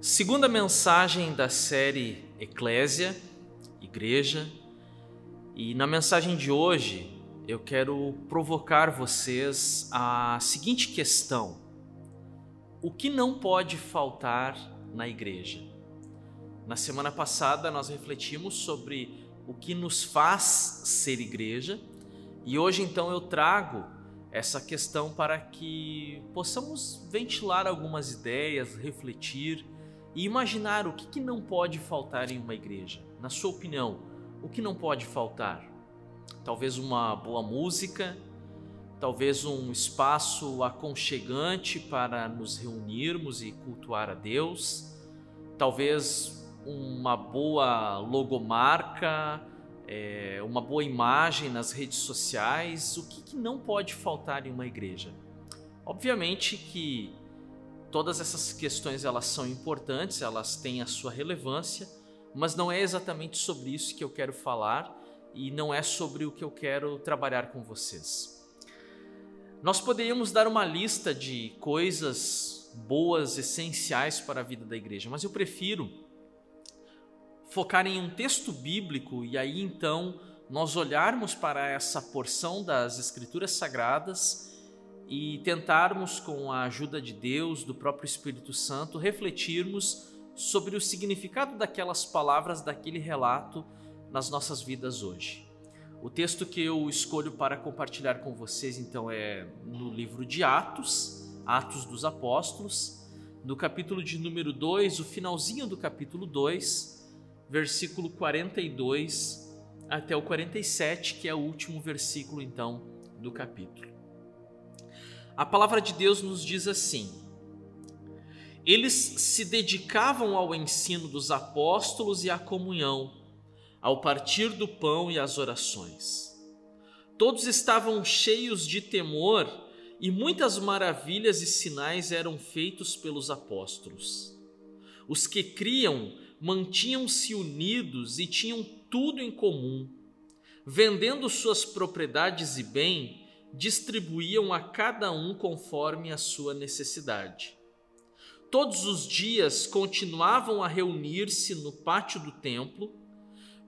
Segunda mensagem da série Eclésia, Igreja. E na mensagem de hoje eu quero provocar vocês a seguinte questão: O que não pode faltar na igreja? Na semana passada nós refletimos sobre o que nos faz ser igreja e hoje então eu trago essa questão para que possamos ventilar algumas ideias, refletir e imaginar o que, que não pode faltar em uma igreja. Na sua opinião, o que não pode faltar? Talvez uma boa música, talvez um espaço aconchegante para nos reunirmos e cultuar a Deus, talvez uma boa logomarca, é, uma boa imagem nas redes sociais, o que, que não pode faltar em uma igreja? Obviamente que todas essas questões elas são importantes, elas têm a sua relevância, mas não é exatamente sobre isso que eu quero falar e não é sobre o que eu quero trabalhar com vocês. Nós poderíamos dar uma lista de coisas boas, essenciais para a vida da igreja, mas eu prefiro focar em um texto bíblico e aí então nós olharmos para essa porção das Escrituras Sagradas e tentarmos, com a ajuda de Deus, do próprio Espírito Santo, refletirmos sobre o significado daquelas palavras, daquele relato nas nossas vidas hoje. O texto que eu escolho para compartilhar com vocês então é no livro de Atos, Atos dos Apóstolos, no capítulo de número 2, o finalzinho do capítulo 2, versículo 42 até o 47, que é o último versículo então do capítulo. A palavra de Deus nos diz assim: Eles se dedicavam ao ensino dos apóstolos e à comunhão, ao partir do pão e às orações. Todos estavam cheios de temor e muitas maravilhas e sinais eram feitos pelos apóstolos. Os que criam mantinham-se unidos e tinham tudo em comum. Vendendo suas propriedades e bem, distribuíam a cada um conforme a sua necessidade. Todos os dias continuavam a reunir-se no pátio do templo,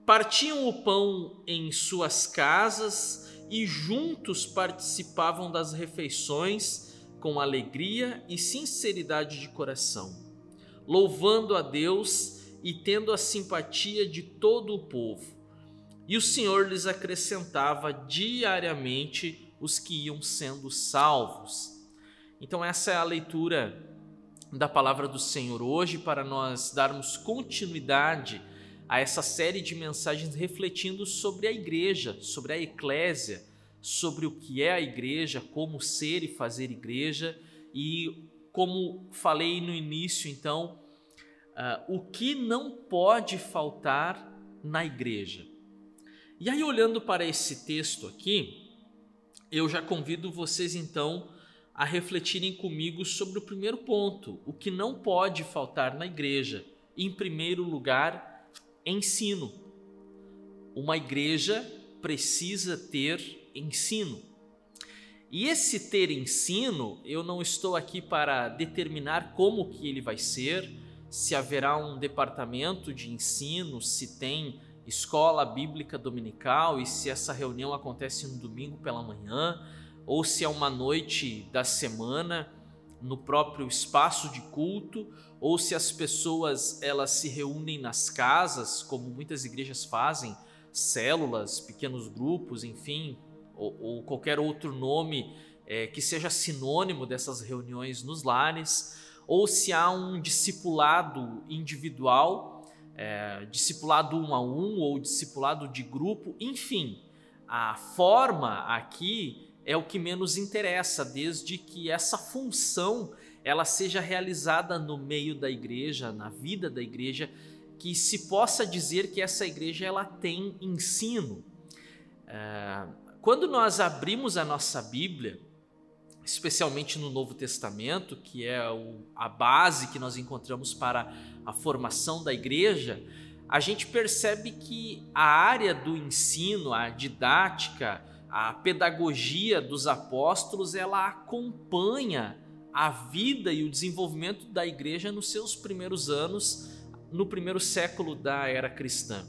partiam o pão em suas casas e juntos participavam das refeições com alegria e sinceridade de coração, louvando a Deus e tendo a simpatia de todo o povo. E o Senhor lhes acrescentava diariamente os que iam sendo salvos. Então, essa é a leitura da palavra do Senhor hoje para nós darmos continuidade a essa série de mensagens refletindo sobre a igreja, sobre a eclésia, sobre o que é a igreja, como ser e fazer igreja e como falei no início, então, uh, o que não pode faltar na igreja. E aí, olhando para esse texto aqui, eu já convido vocês então a refletirem comigo sobre o primeiro ponto, o que não pode faltar na igreja. Em primeiro lugar, ensino. Uma igreja precisa ter ensino. E esse ter ensino, eu não estou aqui para determinar como que ele vai ser, se haverá um departamento de ensino, se tem escola bíblica dominical e se essa reunião acontece no domingo pela manhã ou se é uma noite da semana no próprio espaço de culto ou se as pessoas elas se reúnem nas casas, como muitas igrejas fazem, células, pequenos grupos, enfim, ou, ou qualquer outro nome é, que seja sinônimo dessas reuniões nos lares ou se há um discipulado individual, é, discipulado um a um ou discipulado de grupo, enfim, a forma aqui é o que menos interessa, desde que essa função ela seja realizada no meio da igreja, na vida da igreja, que se possa dizer que essa igreja ela tem ensino. É, quando nós abrimos a nossa Bíblia, especialmente no Novo Testamento, que é o, a base que nós encontramos para a formação da igreja, a gente percebe que a área do ensino, a didática, a pedagogia dos apóstolos, ela acompanha a vida e o desenvolvimento da igreja nos seus primeiros anos, no primeiro século da era cristã.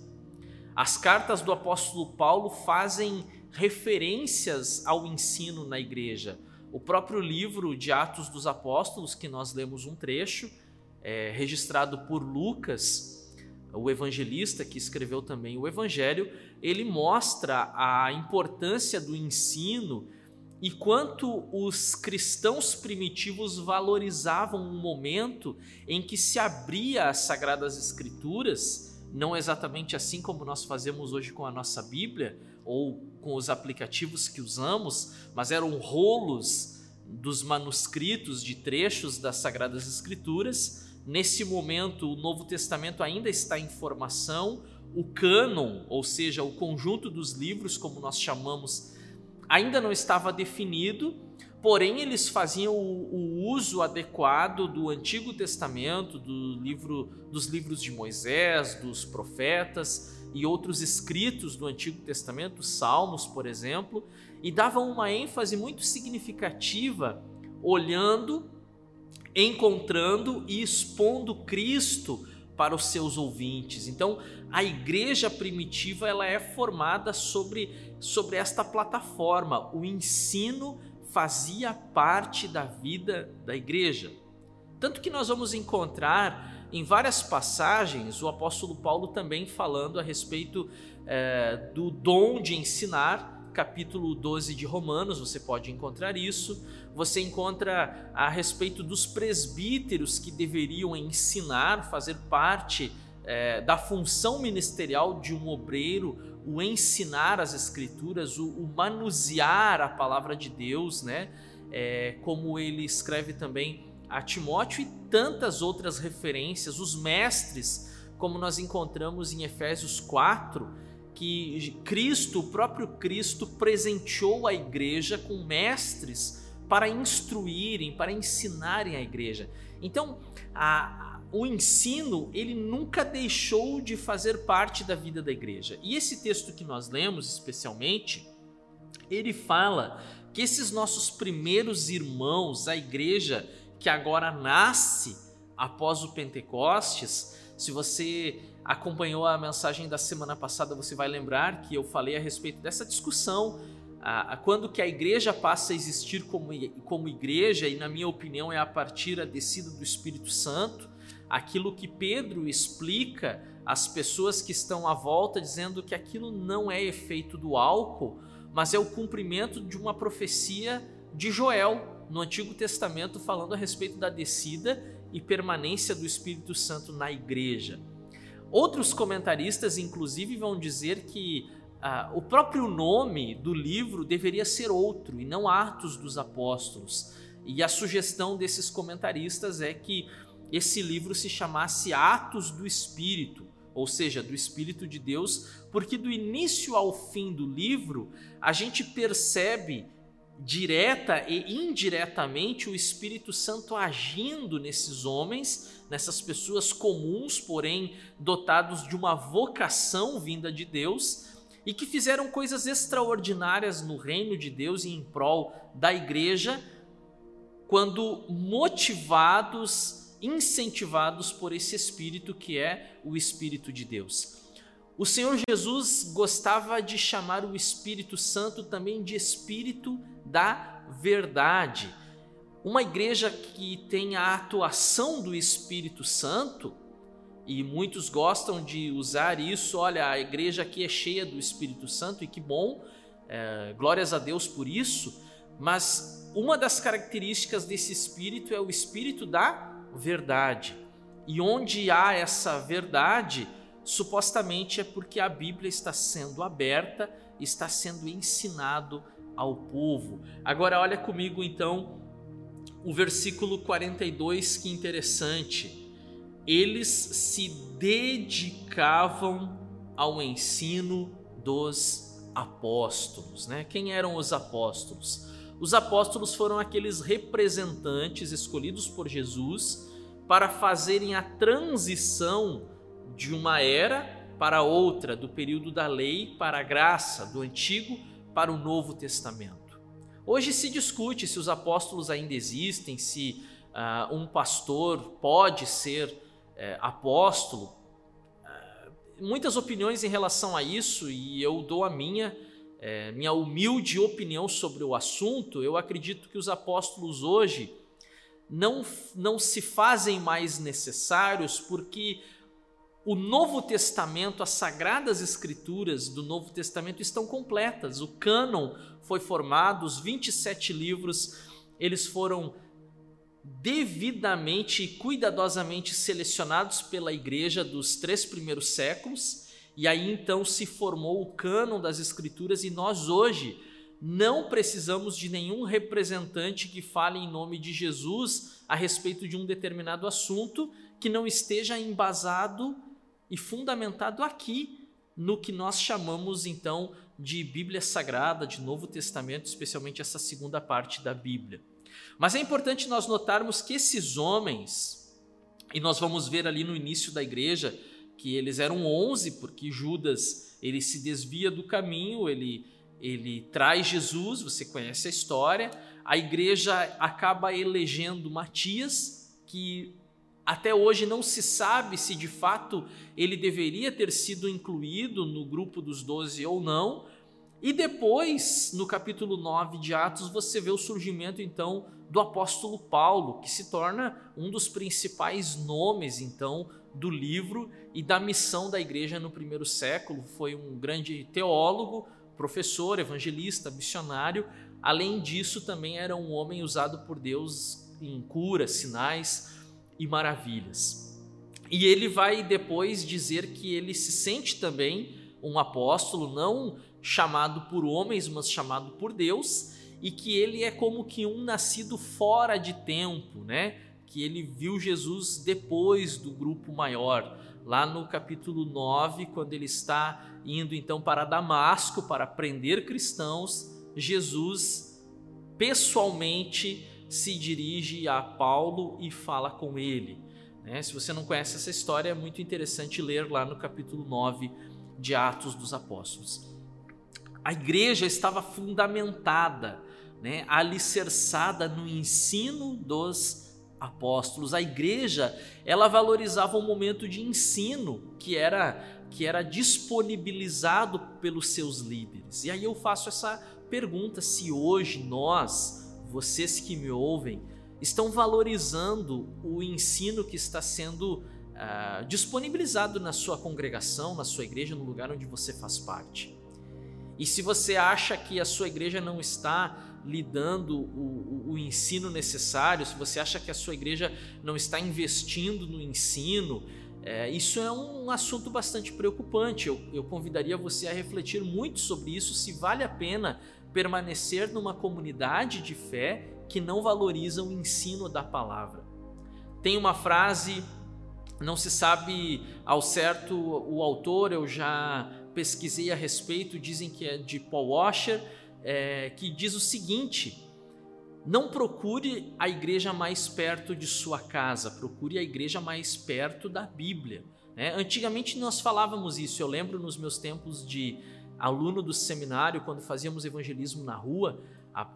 As cartas do apóstolo Paulo fazem referências ao ensino na igreja. O próprio livro de Atos dos Apóstolos, que nós lemos um trecho, é, registrado por Lucas, o evangelista que escreveu também o Evangelho, ele mostra a importância do ensino e quanto os cristãos primitivos valorizavam um momento em que se abria as Sagradas Escrituras não exatamente assim como nós fazemos hoje com a nossa Bíblia ou com os aplicativos que usamos, mas eram rolos dos manuscritos de trechos das Sagradas Escrituras. Nesse momento, o Novo Testamento ainda está em formação, o cânon, ou seja, o conjunto dos livros, como nós chamamos, ainda não estava definido, porém eles faziam o, o, uso adequado do Antigo Testamento, do livro, dos livros de Moisés, dos profetas e outros escritos do Antigo Testamento, Salmos, por exemplo, e davam uma ênfase muito significativa olhando, encontrando e expondo Cristo para os seus ouvintes. Então, a igreja primitiva ela é formada sobre, sobre esta plataforma, o ensino fazia parte da vida da igreja. Tanto que nós vamos encontrar em várias passagens o apóstolo Paulo também falando a respeito é, do dom de ensinar, capítulo 12 de Romanos, você pode encontrar isso. Você encontra a respeito dos presbíteros que deveriam ensinar, fazer parte é, da função ministerial de um obreiro o ensinar as escrituras, o, o manusear a palavra de Deus, né? É, como ele escreve também a Timóteo e tantas outras referências, os mestres, como nós encontramos em Efésios 4, que Cristo, o próprio Cristo, presenteou a igreja com mestres para instruírem, para ensinarem a igreja. Então, a, o ensino ele nunca deixou de fazer parte da vida da igreja. E esse texto que nós lemos, especialmente, ele fala que esses nossos primeiros irmãos, a igreja que agora nasce após o Pentecostes, se você acompanhou a mensagem da semana passada, você vai lembrar que eu falei a respeito dessa discussão a, quando que a igreja passa a existir como, como igreja, e na minha opinião é a partir da descida do Espírito Santo, aquilo que Pedro explica às pessoas que estão à volta, dizendo que aquilo não é efeito do álcool, mas é o cumprimento de uma profecia de Joel no Antigo Testamento, falando a respeito da descida e permanência do Espírito Santo na igreja. Outros comentaristas, inclusive, vão dizer que ah, o próprio nome do livro deveria ser outro e não Atos dos Apóstolos. E a sugestão desses comentaristas é que esse livro se chamasse Atos do Espírito, ou seja, do Espírito de Deus, porque do início ao fim do livro a gente percebe direta e indiretamente o Espírito Santo agindo nesses homens, nessas pessoas comuns, porém dotados de uma vocação vinda de Deus e que fizeram coisas extraordinárias no reino de Deus e em prol da igreja, quando motivados incentivados por esse Espírito que é o Espírito de Deus. O Senhor Jesus gostava de chamar o Espírito Santo também de Espírito da Verdade. Uma igreja que tem a atuação do Espírito Santo, e muitos gostam de usar isso, olha, a igreja aqui é cheia do Espírito Santo, e que bom, é, glórias a Deus por isso, mas uma das características desse Espírito é o Espírito da verdade. E onde há essa verdade, supostamente é porque a Bíblia está sendo aberta, está sendo ensinado ao povo. Agora olha comigo então o versículo 42, que interessante. Eles se dedicavam ao ensino dos apóstolos, né? Quem eram os apóstolos? Os apóstolos foram aqueles representantes escolhidos por Jesus para fazerem a transição de uma era para outra, do período da lei para a graça, do Antigo para o Novo Testamento. Hoje se discute se os apóstolos ainda existem, se uh, um pastor pode ser uh, apóstolo. Uh, muitas opiniões em relação a isso e eu dou a minha, eh, minha humilde opinião sobre o assunto. Eu acredito que os apóstolos hoje não, não se fazem mais necessários porque o Novo Testamento, as sagradas escrituras do Novo Testamento estão completas. O cânon foi formado, os 27 livros, eles foram devidamente e cuidadosamente selecionados pela igreja dos três primeiros séculos, e aí então se formou o cânon das escrituras e nós hoje não precisamos de nenhum representante que fale em nome de Jesus a respeito de um determinado assunto que não esteja embasado e fundamentado aqui no que nós chamamos então de Bíblia Sagrada, de Novo Testamento, especialmente essa segunda parte da Bíblia. Mas é importante nós notarmos que esses homens, e nós vamos ver ali no início da igreja que eles eram 11, porque Judas ele se desvia do caminho, ele ele traz Jesus, você conhece a história. A igreja acaba elegendo Matias, que até hoje não se sabe se de fato ele deveria ter sido incluído no grupo dos doze ou não. E depois, no capítulo 9 de Atos, você vê o surgimento então do apóstolo Paulo, que se torna um dos principais nomes então do livro e da missão da igreja no primeiro século. Foi um grande teólogo, professor, evangelista, missionário. Além disso, também era um homem usado por Deus em curas, sinais e maravilhas. E ele vai depois dizer que ele se sente também um apóstolo, não chamado por homens, mas chamado por Deus, e que ele é como que um nascido fora de tempo, né? Que ele viu Jesus depois do grupo maior lá no capítulo 9, quando ele está indo então para Damasco para prender cristãos, Jesus pessoalmente se dirige a Paulo e fala com ele. Né? Se você não conhece essa história, é muito interessante ler lá no capítulo 9 de Atos dos Apóstolos. A igreja estava fundamentada, né, alicerçada no ensino dos apóstolos. A igreja, ela valorizava o momento de ensino que era que era disponibilizado pelos seus líderes. E aí eu faço essa pergunta se hoje nós, vocês que me ouvem, estão valorizando o ensino que está sendo uh, disponibilizado na sua congregação, na sua igreja, no lugar onde você faz parte. E se você acha que a sua igreja não está lhe dando o, o, o, ensino necessário, se você acha que a sua igreja não está investindo no ensino, é, isso é um assunto bastante preocupante. Eu, eu convidaria você a refletir muito sobre isso, se vale a pena permanecer numa comunidade de fé que não valoriza o ensino da palavra. Tem uma frase, não se sabe ao certo o autor, eu já pesquisei a respeito, dizem que é de Paul Washer é, que diz o seguinte: não procure a igreja mais perto de sua casa, procure a igreja mais perto da Bíblia. Né? Antigamente nós falávamos isso, eu lembro nos meus tempos de aluno do seminário, quando fazíamos evangelismo na rua,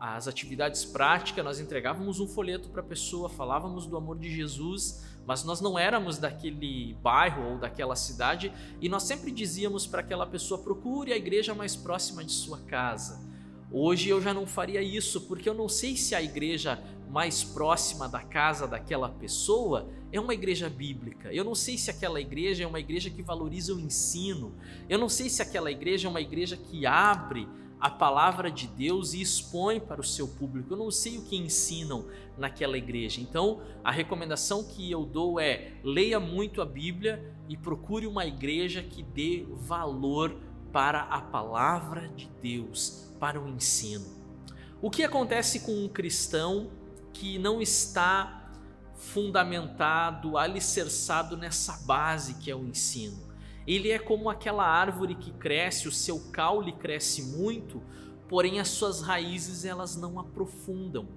as atividades práticas, nós entregávamos um folheto para a pessoa, falávamos do amor de Jesus, mas nós não éramos daquele bairro ou daquela cidade e nós sempre dizíamos para aquela pessoa: procure a igreja mais próxima de sua casa. Hoje eu já não faria isso, porque eu não sei se a igreja mais próxima da casa daquela pessoa é uma igreja bíblica. Eu não sei se aquela igreja é uma igreja que valoriza o ensino. Eu não sei se aquela igreja é uma igreja que abre a palavra de Deus e expõe para o seu público. Eu não sei o que ensinam naquela igreja. Então, a recomendação que eu dou é: leia muito a Bíblia e procure uma igreja que dê valor para a palavra de Deus para o ensino. O que acontece com um cristão que não está fundamentado, alicerçado nessa base que é o ensino? Ele é como aquela árvore que cresce, o seu caule cresce muito, porém as suas raízes elas não aprofundam.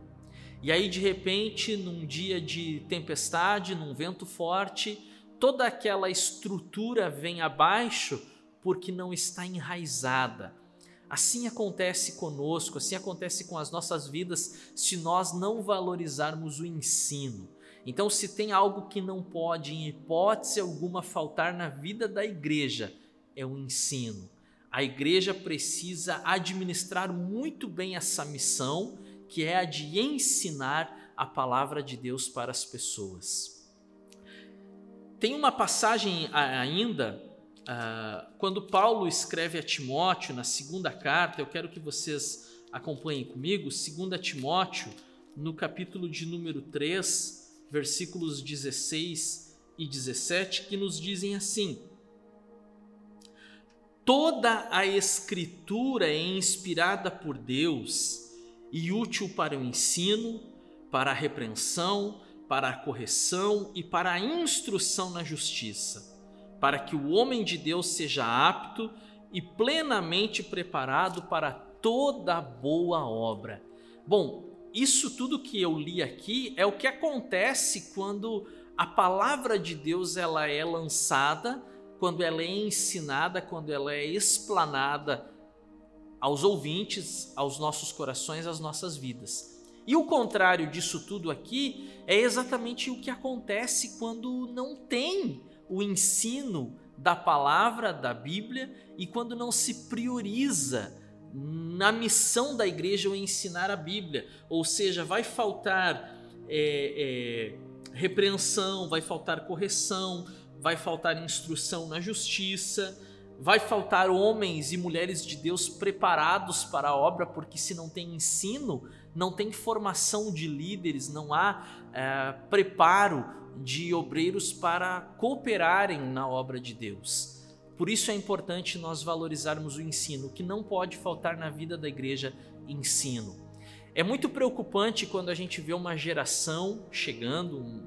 E aí de repente, num dia de tempestade, num vento forte, toda aquela estrutura vem abaixo porque não está enraizada, Assim acontece conosco, assim acontece com as nossas vidas se nós não valorizarmos o ensino. Então, se tem algo que não pode, em hipótese alguma, faltar na vida da igreja, é o ensino. A igreja precisa administrar muito bem essa missão, que é a de ensinar a palavra de Deus para as pessoas. Tem uma passagem ainda, uh, quando Paulo escreve a Timóteo, na segunda carta, eu quero que vocês acompanhem comigo, 2 Timóteo, no capítulo de número 3, versículos 16 e 17, que nos dizem assim: Toda a Escritura é inspirada por Deus e útil para o ensino, para a repreensão, para a correção e para a instrução na justiça, para que o homem de Deus seja apto e plenamente preparado para toda boa obra. Bom, isso tudo que eu li aqui é o que acontece quando a palavra de Deus ela é lançada, quando ela é ensinada, quando ela é explanada aos ouvintes, aos nossos corações, às nossas vidas. E o contrário disso tudo aqui é exatamente o que acontece quando não tem o ensino da palavra da Bíblia e quando não se prioriza na missão da igreja o ensinar a Bíblia, ou seja, vai faltar é, é, repreensão, vai faltar correção, vai faltar instrução na justiça, vai faltar homens e mulheres de Deus preparados para a obra, porque se não tem ensino, não tem formação de líderes, não há é, preparo de obreiros para cooperarem na obra de Deus. Por isso é importante nós valorizarmos o ensino, que não pode faltar na vida da igreja ensino. É muito preocupante quando a gente vê uma geração chegando,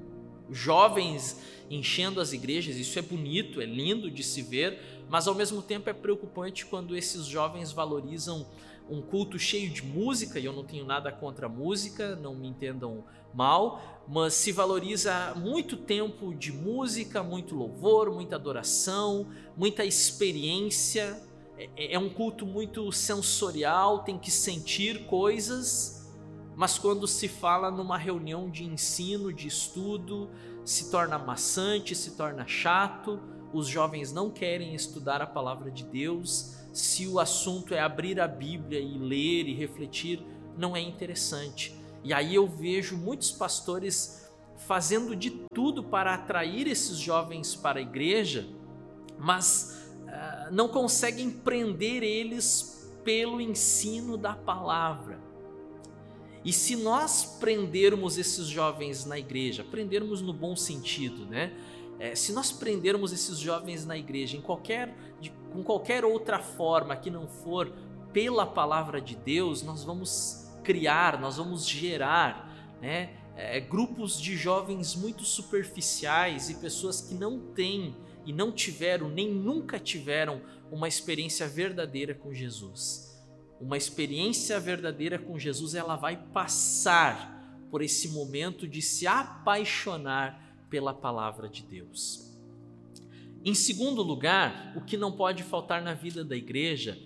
jovens enchendo as igrejas, isso é bonito, é lindo de se ver, mas ao mesmo tempo é preocupante quando esses jovens valorizam um culto cheio de música, e eu não tenho nada contra a música, não me entendam mal, mas se valoriza muito tempo de música, muito louvor, muita adoração, muita experiência. É, é um culto muito sensorial, tem que sentir coisas, mas quando se fala numa reunião de ensino, de estudo, se torna maçante, se torna chato, os jovens não querem estudar a palavra de Deus se o assunto é abrir a Bíblia e ler e refletir, não é interessante. E aí eu vejo muitos pastores fazendo de tudo para atrair esses jovens para a igreja, mas uh, não conseguem prender eles pelo ensino da palavra. E se nós prendermos esses jovens na igreja, prendermos no bom sentido, né? É, se nós prendermos esses jovens na igreja em qualquer, de, com qualquer outra forma que não for pela palavra de Deus, nós vamos criar, nós vamos gerar né, é, grupos de jovens muito superficiais e pessoas que não têm e não tiveram, nem nunca tiveram uma experiência verdadeira com Jesus. Uma experiência verdadeira com Jesus, ela vai passar por esse momento de se apaixonar pela palavra de Deus. Em segundo lugar, o que não pode faltar na vida da igreja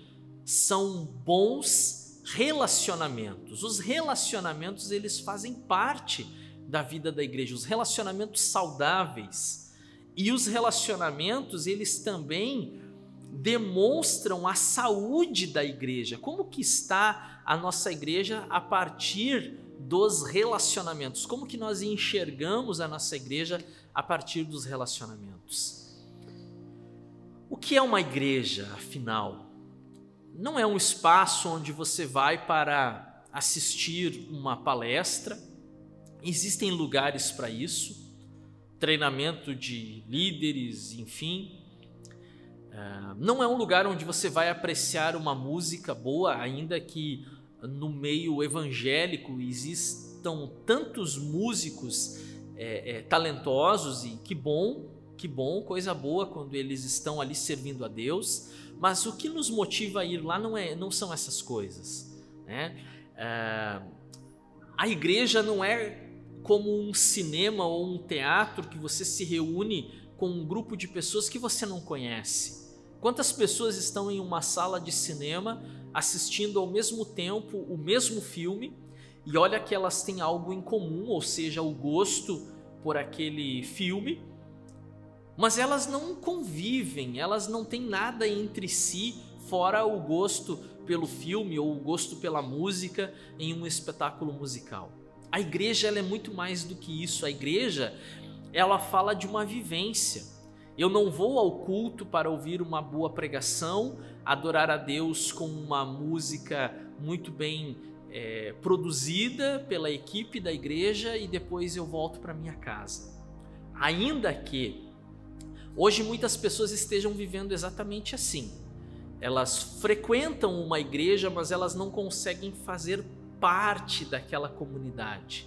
são bons relacionamentos. Os relacionamentos eles fazem parte da vida da igreja, os relacionamentos saudáveis. E os relacionamentos, eles também demonstram a saúde da igreja. Como que está a nossa igreja a partir dos relacionamentos. Como que nós enxergamos a nossa igreja a partir dos relacionamentos? O que é uma igreja, afinal? Não é um espaço onde você vai para assistir uma palestra. Existem lugares para isso, treinamento de líderes, enfim. É, não é um lugar onde você vai apreciar uma música boa, ainda que no meio evangélico existam tantos músicos é, é, talentosos e que bom, que bom, coisa boa quando eles estão ali servindo a Deus. Mas o que nos motiva a ir lá não, é, não são essas coisas. Né? É, a igreja não é como um cinema ou um teatro que você se reúne com um grupo de pessoas que você não conhece. Quantas pessoas estão em uma sala de cinema assistindo ao mesmo tempo o mesmo filme e olha que elas têm algo em comum, ou seja, o gosto por aquele filme, mas elas não convivem, elas não têm nada entre si fora o gosto pelo filme ou o gosto pela música em um espetáculo musical. A igreja ela é muito mais do que isso. A igreja ela fala de uma vivência. Eu não vou ao culto para ouvir uma boa pregação, adorar a Deus com uma música muito bem é, produzida pela equipe da igreja e depois eu volto para minha casa. Ainda que hoje muitas pessoas estejam vivendo exatamente assim. Elas frequentam uma igreja, mas elas não conseguem fazer parte daquela comunidade.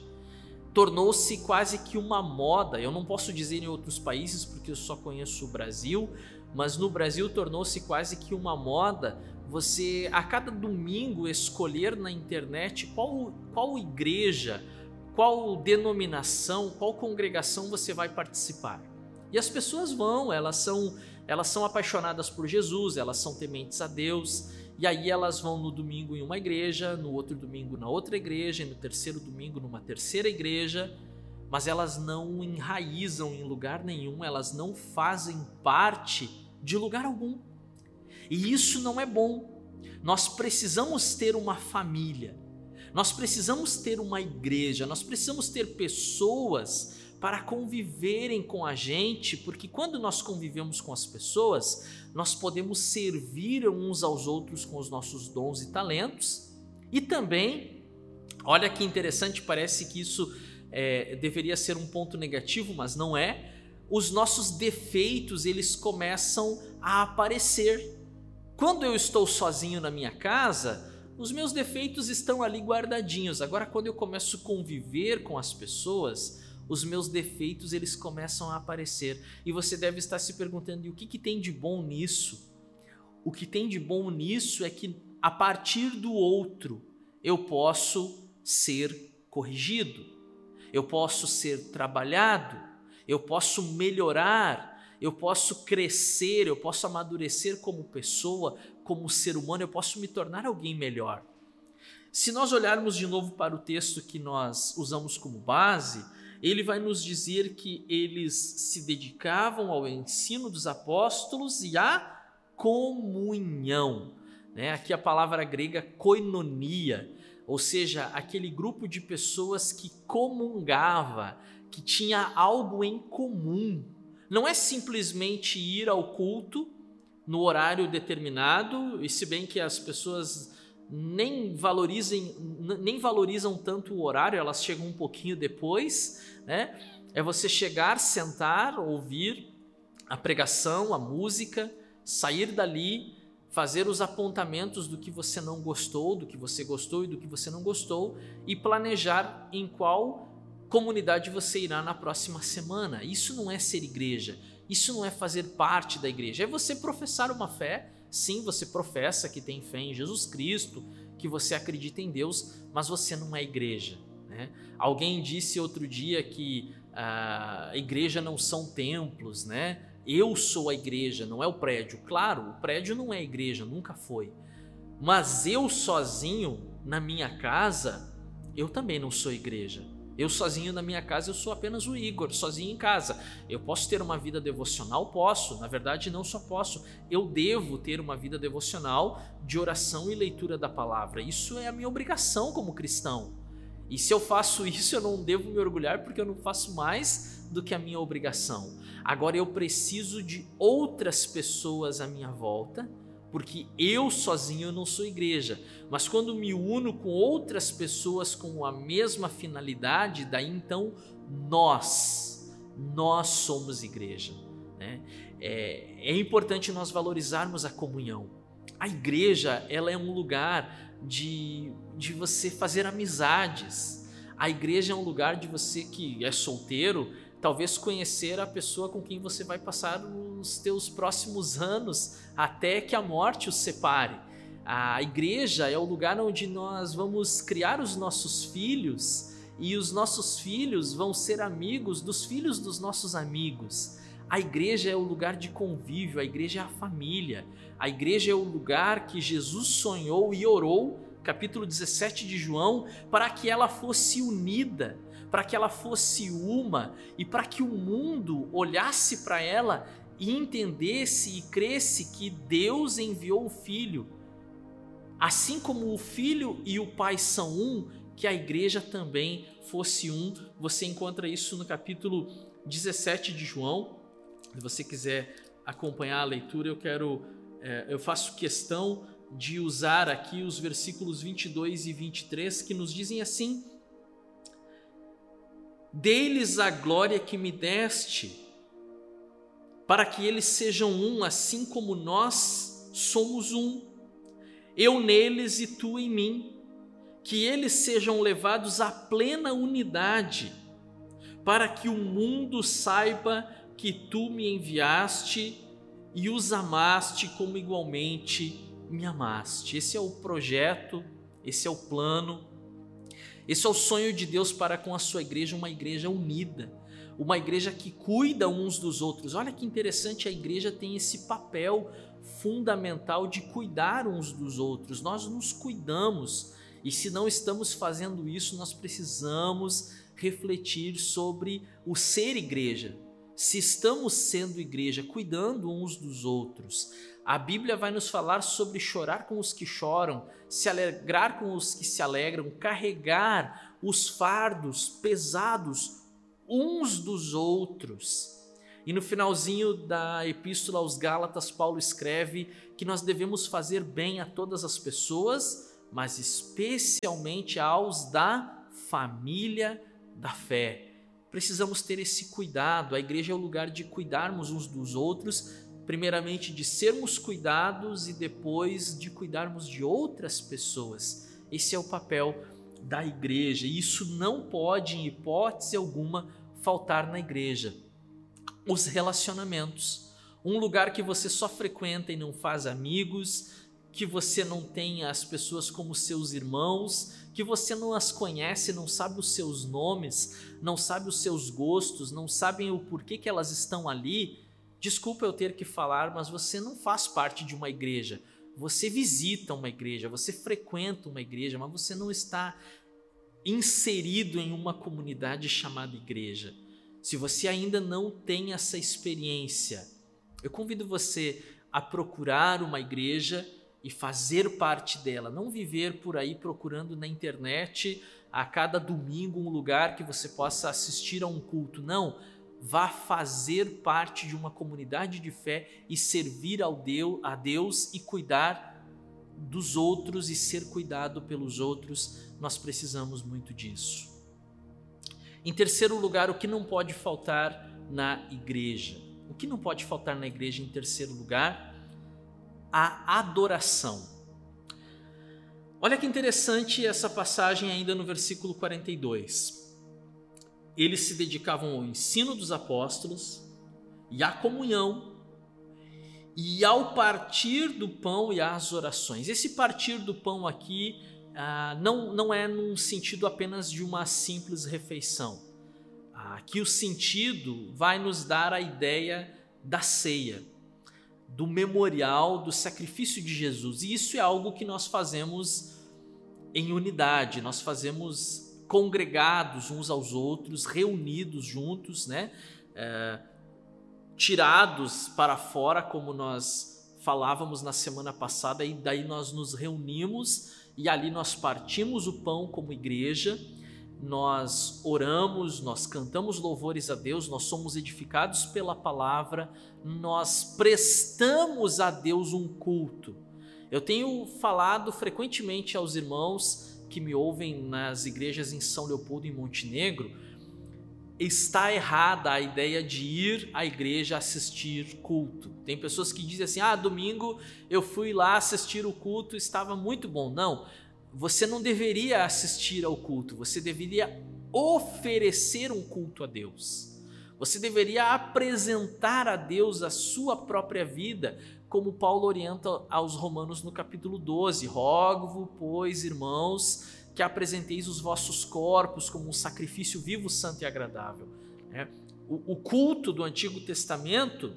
Tornou-se quase que uma moda. Eu não posso dizer em outros países porque eu só conheço o Brasil, mas no Brasil tornou-se quase que uma moda você a cada domingo escolher na internet qual, qual igreja, qual denominação, qual congregação você vai participar. E as pessoas vão, elas são, elas são apaixonadas por Jesus, elas são tementes a Deus, e aí elas vão no domingo em uma igreja, no outro domingo na outra igreja, e no terceiro domingo numa terceira igreja, mas elas não enraizam em lugar nenhum, elas não fazem parte de lugar algum. E isso não é bom. Nós precisamos ter uma família, nós precisamos ter uma igreja, nós precisamos ter pessoas para conviverem com a gente, porque quando nós convivemos com as pessoas, nós podemos servir uns aos outros com os nossos dons e talentos, e também, olha que interessante, parece que isso é, deveria ser um ponto negativo, mas não é. Os nossos defeitos eles começam a aparecer. Quando eu estou sozinho na minha casa, os meus defeitos estão ali guardadinhos. Agora, quando eu começo a conviver com as pessoas, os meus defeitos eles começam a aparecer. E você deve estar se perguntando: e o que, que tem de bom nisso? O que tem de bom nisso é que a partir do outro eu posso ser corrigido, eu posso ser trabalhado, eu posso melhorar, eu posso crescer, eu posso amadurecer como pessoa, como ser humano, eu posso me tornar alguém melhor. Se nós olharmos de novo para o texto que nós usamos como base, ele vai nos dizer que eles se dedicavam ao ensino dos apóstolos e à comunhão. Né? Aqui a palavra grega koinonia, ou seja, aquele grupo de pessoas que comungava, que tinha algo em comum. Não é simplesmente ir ao culto no horário determinado, e se bem que as pessoas nem valorizem, nem valorizam tanto o horário, elas chegam um pouquinho depois, né? É você chegar, sentar, ouvir a pregação, a música, sair dali, fazer os apontamentos do que você não gostou, do que você gostou e do que você não gostou e planejar em qual comunidade você irá na próxima semana. Isso não é ser igreja, isso não é fazer parte da igreja, é você professar uma fé. Sim, você professa que tem fé em Jesus Cristo, que você acredita em Deus, mas você não é igreja. Né? Alguém disse outro dia que a igreja não são templos, né? Eu sou a igreja, não é o prédio. Claro, o prédio não é igreja, nunca foi. Mas eu sozinho na minha casa, eu também não sou igreja. Eu sozinho na minha casa, eu sou apenas o Igor, sozinho em casa. Eu posso ter uma vida devocional? Posso. Na verdade, não só posso. Eu devo ter uma vida devocional de oração e leitura da palavra. Isso é a minha obrigação como cristão. E se eu faço isso, eu não devo me orgulhar porque eu não faço mais do que a minha obrigação. Agora eu preciso de outras pessoas à minha volta, porque eu sozinho não sou igreja. Mas quando me uno com outras pessoas com a mesma finalidade, daí então nós, nós somos igreja. Né? É, é importante nós valorizarmos a comunhão. A igreja ela é um lugar de, de você fazer amizades. A igreja é um lugar de você que é solteiro, talvez conhecer a pessoa com quem você vai passar os teus próximos anos até que a morte os separe. A igreja é o lugar onde nós vamos criar os nossos filhos e os nossos filhos vão ser amigos dos filhos dos nossos amigos. A igreja é o lugar de convívio, a igreja é a família, a igreja é o lugar que Jesus sonhou e orou, capítulo 17 de João, para que ela fosse unida, para que ela fosse uma e para que o mundo olhasse para ela e entendesse e cresce que Deus enviou o Filho. Assim como o Filho e o Pai são um, que a igreja também fosse um. Você encontra isso no capítulo 17 de João. Se você quiser acompanhar a leitura, eu quero, é, eu faço questão de usar aqui os versículos 22 e 23 que nos dizem assim: Dei-lhes a glória que me deste, para que eles sejam um, assim como nós somos um. Eu neles e tu em mim, que eles sejam levados à plena unidade, para que o mundo saiba que tu me enviaste e os amaste como igualmente me amaste. Esse é o projeto, esse é o plano esse é o sonho de Deus para com a sua igreja, uma igreja unida, uma igreja que cuida uns dos outros. Olha que interessante, a igreja tem esse papel fundamental de cuidar uns dos outros. Nós nos cuidamos e se não estamos fazendo isso, nós precisamos refletir sobre o ser igreja. Se estamos sendo igreja, cuidando uns dos outros, a Bíblia vai nos falar sobre chorar com os que choram, se alegrar com os que se alegram, carregar os fardos pesados uns dos outros. E no finalzinho da epístola aos Gálatas, Paulo escreve que nós devemos fazer bem a todas as pessoas, mas especialmente aos da família da fé. Precisamos ter esse cuidado. A igreja é o lugar de cuidarmos uns dos outros primeiramente de sermos cuidados e depois de cuidarmos de outras pessoas. Esse é o papel da igreja e isso não pode, em hipótese alguma, faltar na igreja. Os relacionamentos. Um lugar que você só frequenta e não faz amigos, que você não tem as pessoas como seus irmãos, que você não as conhece, não sabe os seus nomes, não sabe os seus gostos, não sabem o porquê que elas estão ali, Desculpa eu ter que falar, mas você não faz parte de uma igreja. Você visita uma igreja, você frequenta uma igreja, mas você não está inserido em uma comunidade chamada igreja. Se você ainda não tem essa experiência, eu convido você a procurar uma igreja e fazer parte dela, não viver por aí procurando na internet a cada domingo um lugar que você possa assistir a um culto. Não, vá fazer parte de uma comunidade de fé e servir ao Deus, a Deus e cuidar dos outros e ser cuidado pelos outros, nós precisamos muito disso. Em terceiro lugar, o que não pode faltar na igreja? O que não pode faltar na igreja em terceiro lugar? A adoração. Olha que interessante essa passagem ainda no versículo 42 eles se dedicavam ao ensino dos apóstolos e à comunhão e ao partir do pão e às orações. Esse partir do pão aqui ah, não, não é num sentido apenas de uma simples refeição. Aqui o sentido vai nos dar a ideia da ceia, do memorial do sacrifício de Jesus. E isso é algo que nós fazemos em unidade, nós fazemos congregados uns aos outros, reunidos juntos, né? É, tirados para fora, como nós falávamos na semana passada, e daí nós nos reunimos e ali nós partimos o pão como igreja, nós oramos, nós cantamos louvores a Deus, nós somos edificados pela palavra, nós prestamos a Deus um culto. Eu tenho falado frequentemente aos irmãos que me ouvem nas igrejas em São Leopoldo, em Montenegro, está errada a ideia de ir à igreja assistir culto. Tem pessoas que dizem assim: ah, domingo eu fui lá assistir o culto, estava muito bom. Não, você não deveria assistir ao culto, você deveria oferecer um culto a Deus. Você deveria apresentar a Deus a sua própria vida, como Paulo orienta aos Romanos no capítulo 12: Rogo-vos, pois, irmãos, que apresenteis os vossos corpos como um sacrifício vivo, santo e agradável. É. o, o culto do Antigo Testamento,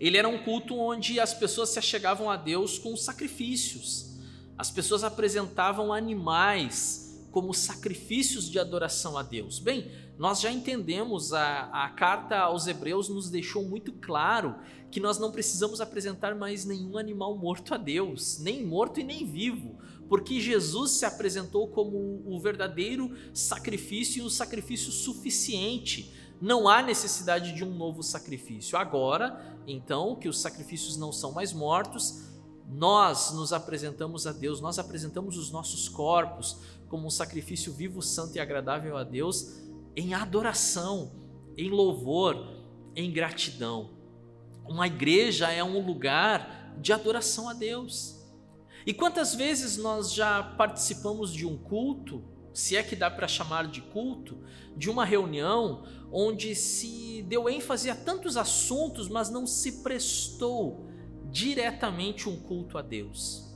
ele era um culto onde as pessoas se achegavam a Deus com sacrifícios. As pessoas apresentavam animais como sacrifícios de adoração a Deus. Bem, nós já entendemos, a, a carta aos Hebreus nos deixou muito claro que nós não precisamos apresentar mais nenhum animal morto a Deus, nem morto e nem vivo, porque Jesus se apresentou como o verdadeiro sacrifício e o sacrifício suficiente. Não há necessidade de um novo sacrifício. Agora, então, que os sacrifícios não são mais mortos, nós nos apresentamos a Deus, nós apresentamos os nossos corpos como um sacrifício vivo, santo e agradável a Deus, em adoração, em louvor, em gratidão. Uma igreja é um lugar de adoração a Deus. E quantas vezes nós já participamos de um culto, se é que dá para chamar de culto, de uma reunião onde se deu ênfase a tantos assuntos, mas não se prestou diretamente um culto a Deus.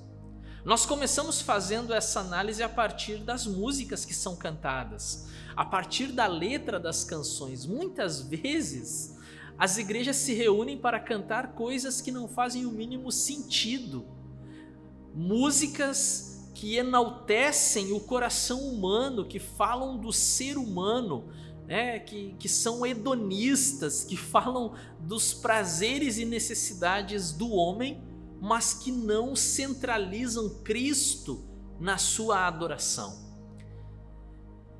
Nós começamos fazendo essa análise a partir das músicas que são cantadas, a partir da letra das canções. Muitas vezes as igrejas se reúnem para cantar coisas que não fazem o mínimo sentido. Músicas que enaltecem o coração humano, que falam do ser humano, né, que, que são hedonistas, que falam dos prazeres e necessidades do homem, mas que não centralizam Cristo na sua adoração.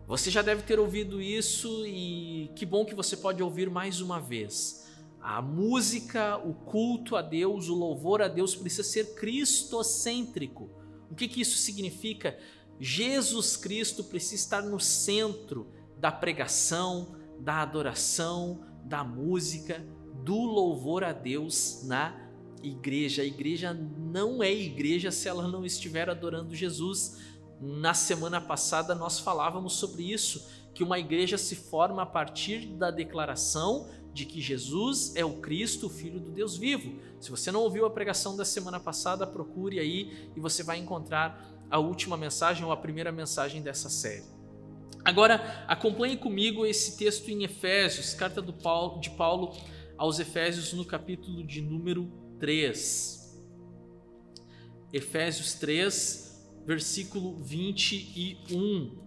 Você já deve ter ouvido isso e que bom que você pode ouvir mais uma vez. A música, o culto a Deus, o louvor a Deus precisa ser cristocêntrico. O que, que isso significa? Jesus Cristo precisa estar no centro da pregação, da adoração, da música, do louvor a Deus na igreja. A igreja não é igreja se ela não estiver adorando Jesus. Na semana passada nós falávamos sobre isso, que uma igreja se forma a partir da declaração de que Jesus é o Cristo, o Filho do Deus vivo. Se você não ouviu a pregação da semana passada, procure aí e você vai encontrar a última mensagem ou a primeira mensagem dessa série. Agora, acompanhe comigo esse texto em Efésios, carta Paulo, de Paulo aos Efésios, no capítulo de número 3. Efésios 3, versículo 21.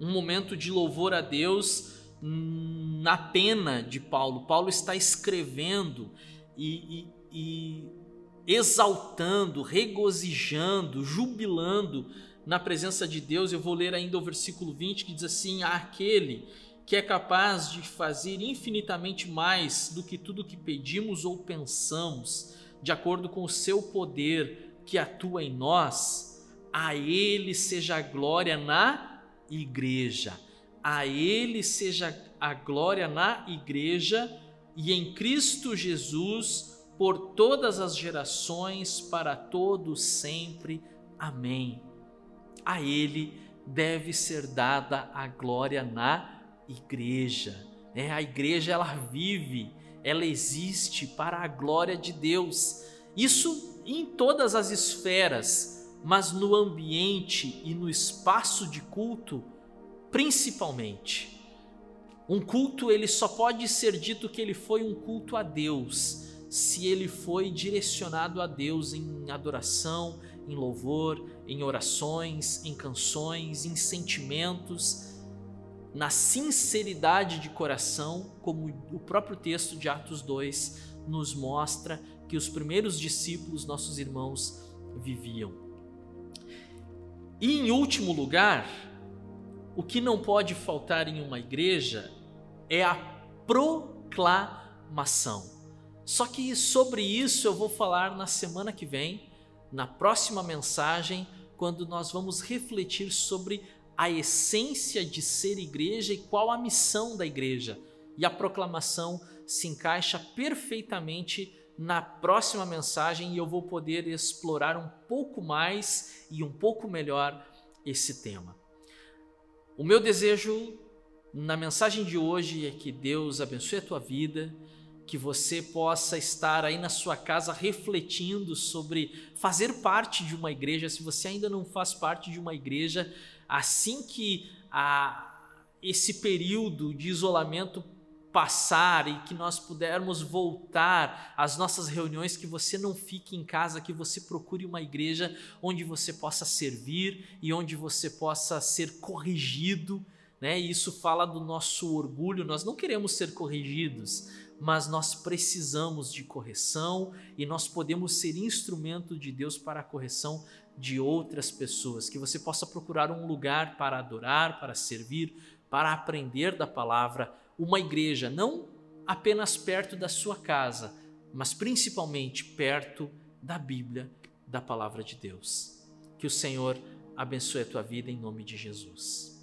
Um momento de louvor a Deus na pena de Paulo. Paulo está escrevendo e, e, e exaltando, regozijando, jubilando na presença de Deus. Eu vou ler ainda o versículo 20 que diz assim: Aquele que é capaz de fazer infinitamente mais do que tudo que pedimos ou pensamos, de acordo com o seu poder que atua em nós, a Ele seja a glória na igreja. A Ele seja a glória na igreja e em Cristo Jesus por todas as gerações, para todos sempre. Amém a Ele deve ser dada a glória na igreja. É, a igreja ela vive, ela existe para a glória de Deus. Isso em todas as esferas, mas no ambiente e no espaço de culto, principalmente. Um culto ele só pode ser dito que ele foi um culto a Deus se ele foi direcionado a Deus em adoração, em louvor, em orações, em canções, em sentimentos, na sinceridade de coração, como o próprio texto de Atos 2 nos mostra que os primeiros discípulos, nossos irmãos, viviam. E em último lugar, o que não pode faltar em uma igreja é a proclamação. Só que sobre isso eu vou falar na semana que vem, na próxima mensagem, quando nós vamos refletir sobre a essência de ser igreja e qual a missão da igreja. E a proclamação se encaixa perfeitamente na próxima mensagem e eu vou poder explorar um pouco mais e um pouco melhor esse tema. O meu desejo na mensagem de hoje é que Deus abençoe a tua vida que você possa estar aí na sua casa refletindo sobre fazer parte de uma igreja. Se você ainda não faz parte de uma igreja, assim que a, esse período de isolamento passar e que nós pudermos voltar às nossas reuniões, que você não fique em casa, que você procure uma igreja onde você possa servir e onde você possa ser corrigido, né? Isso fala do nosso orgulho. Nós não queremos ser corrigidos, mas nós precisamos de correção e nós podemos ser instrumento de Deus para a correção de outras pessoas. Que você possa procurar um lugar para adorar, para servir, para aprender da palavra uma igreja, não apenas perto da sua casa, mas principalmente perto da Bíblia, da palavra de Deus. Que o Senhor abençoe a tua vida em nome de Jesus.